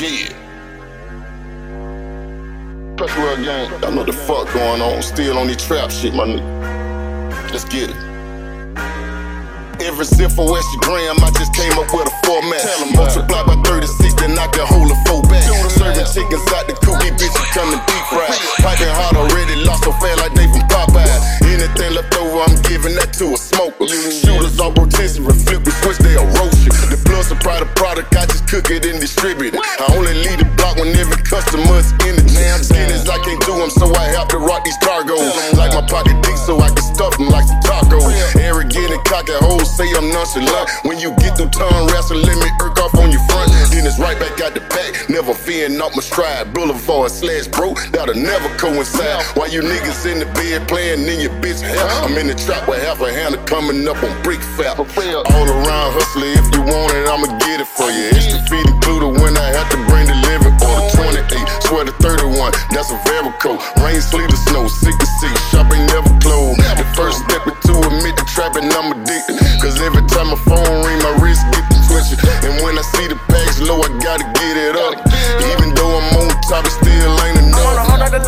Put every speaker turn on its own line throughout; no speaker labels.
Yeah. Press well gang. I know the fuck going on. Still on this trap shit, my nigga. Let's get it. Every sip for Instagram, I just came up with a format. Multiply by 36, then I can hold a four back. Serving chickens out the coop, these bitches coming deep fried. Piping hard already, lost so fast like they from Popeye. Anything left over, I'm giving that to a smoker. Shooters on rotisserie, flip and switch, they a roast blood supply the product, I just cook it and distribute it. I only leave the block when every customer's in it. Skinnies, I'm skinny, I can't do them, so I have to rock these cargos. Like my pocket deep, so I can stuff them like some tacos. Arrogant and cocky hoes say I'm nonchalant. When you get through tongue wrestling, let me irk off on your front. Never off my stride. Boulevard slash bro, that'll never coincide. While you niggas in the bed playing in your bitch hair, I'm in the trap with half a handle coming up on brick fat. All around hustler, if you want it, I'ma get it for you. It's the feed included when I have to bring delivery. Order 28, swear to 31, that's a Verico. Rain, sleet, or snow, sick to see. Shop ain't never closed. The first step into admit the trap and I'm addicted. Cause every time my phone ring, my wrist get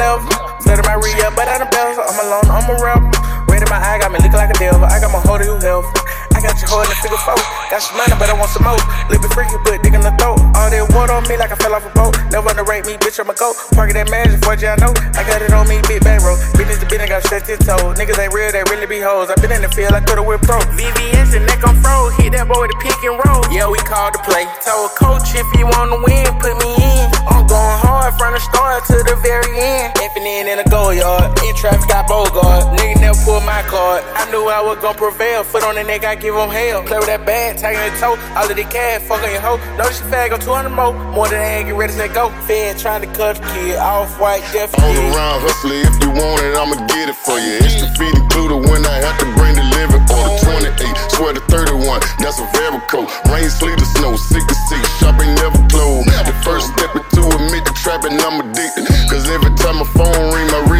level. Better my re but I done bells. I'm alone, I'm a rebel. Red in my eye, got me looking like a devil. I got my hold you health. I got your hoe in the figure four. Got some money, but I want some more. Living freaky, but That on me like I fell off a boat. Never underrate me, bitch, I'm a goat. Parking that magic for you, I know. I got it on me, big bang, bro. Business to business, got stretched his toe. Niggas ain't real, they really be hoes. I been in the field, I could've went pro. VVS and neck on fro. Hit that boy with a pick and roll. Yeah, we called the play. Told coach if you wanna win, put me in. I'm going hard from the start to the very end. Effing in in a Goyard. In traffic, got Bogart. Nigga never pulled my card. I knew I was gonna prevail. Foot on the neck, I give him hell. Play with that bag, tagging the toe. All of the cash, fuck on your hoe. Notice you fag on 200 more. More than that, get ready to go. Fed trying to cut the kid. Off white, deaf
All around hustler, if you want it, I'ma get it for you. It's the feed included when I have to bring delivery. the 28, swear to 31, that's a Verico. Rain, sleet, or snow, sick to see. Shop ain't never closed. The first step into admit the trapping, I'm addicted. Cause every time my phone ring, my